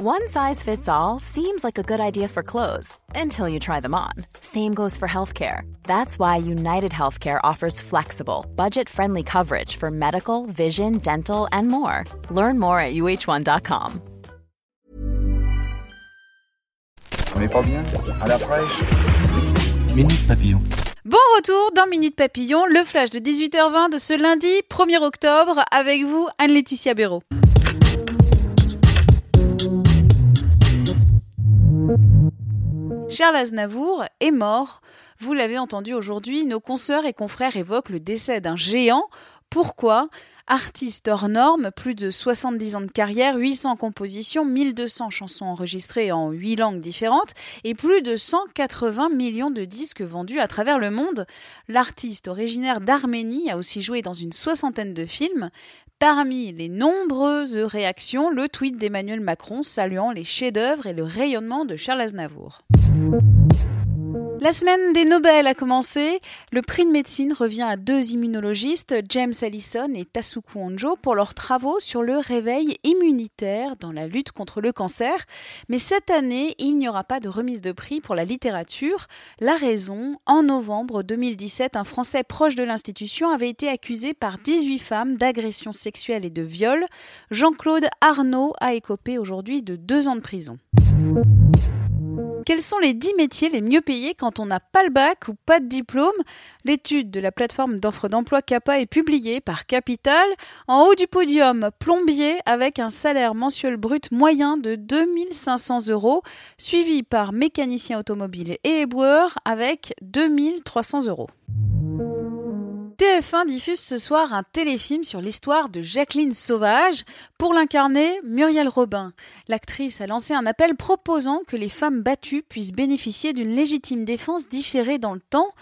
One size fits all seems like a good idea for clothes until you try them on. Same goes for healthcare. That's why United Healthcare offers flexible, budget friendly coverage for medical, vision, dental, and more. Learn more at uh1.com. On n'est pas bien? À la fraîche? Minute Papillon. Bon retour dans Minute Papillon, le flash de 18h20 de ce lundi 1er octobre avec vous Anne-Laetitia Béraud. Charles Aznavour est mort. Vous l'avez entendu aujourd'hui, nos consoeurs et confrères évoquent le décès d'un géant. Pourquoi? Artiste hors norme, plus de 70 ans de carrière, 800 compositions, 1200 chansons enregistrées en 8 langues différentes et plus de 180 millions de disques vendus à travers le monde. L'artiste originaire d'Arménie a aussi joué dans une soixantaine de films. Parmi les nombreuses réactions, le tweet d'Emmanuel Macron saluant les chefs-d'œuvre et le rayonnement de Charles Aznavour. La semaine des Nobel a commencé. Le prix de médecine revient à deux immunologistes, James Allison et Tasuku Honjo, pour leurs travaux sur le réveil immunitaire dans la lutte contre le cancer. Mais cette année, il n'y aura pas de remise de prix pour la littérature. La raison, en novembre 2017, un Français proche de l'institution avait été accusé par 18 femmes d'agression sexuelle et de viol. Jean-Claude Arnaud a écopé aujourd'hui de deux ans de prison. Quels sont les 10 métiers les mieux payés quand on n'a pas le bac ou pas de diplôme L'étude de la plateforme d'offres d'emploi CAPA est publiée par Capital. En haut du podium, plombier avec un salaire mensuel brut moyen de 2500 euros, suivi par mécanicien automobile et éboueur avec 2300 euros. TF1 diffuse ce soir un téléfilm sur l'histoire de Jacqueline Sauvage. Pour l'incarner, Muriel Robin. L'actrice a lancé un appel proposant que les femmes battues puissent bénéficier d'une légitime défense différée dans le temps.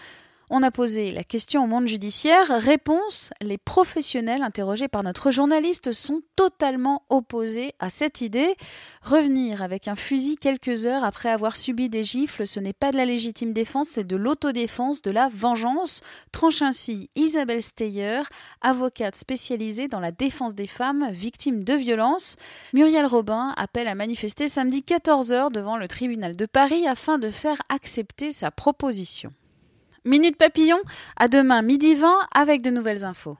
On a posé la question au monde judiciaire. Réponse les professionnels interrogés par notre journaliste sont totalement opposés à cette idée. Revenir avec un fusil quelques heures après avoir subi des gifles, ce n'est pas de la légitime défense, c'est de l'autodéfense, de la vengeance. Tranche ainsi Isabelle Steyer, avocate spécialisée dans la défense des femmes victimes de violences. Muriel Robin appelle à manifester samedi 14h devant le tribunal de Paris afin de faire accepter sa proposition. Minute Papillon, à demain midi 20 avec de nouvelles infos.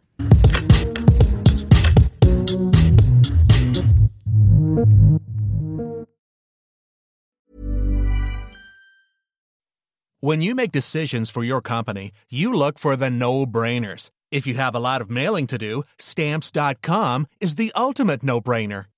When you make decisions for your company, you look for the no-brainers. If you have a lot of mailing to do, stamps.com is the ultimate no-brainer.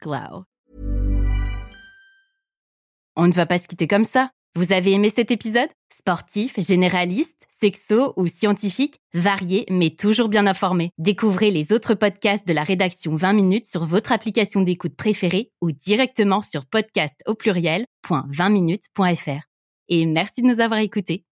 GLOW. On ne va pas se quitter comme ça. Vous avez aimé cet épisode? Sportif, généraliste, sexo ou scientifique, varié mais toujours bien informé. Découvrez les autres podcasts de la rédaction 20 minutes sur votre application d'écoute préférée ou directement sur podcast au pluriel.20minutes.fr. Et merci de nous avoir écoutés.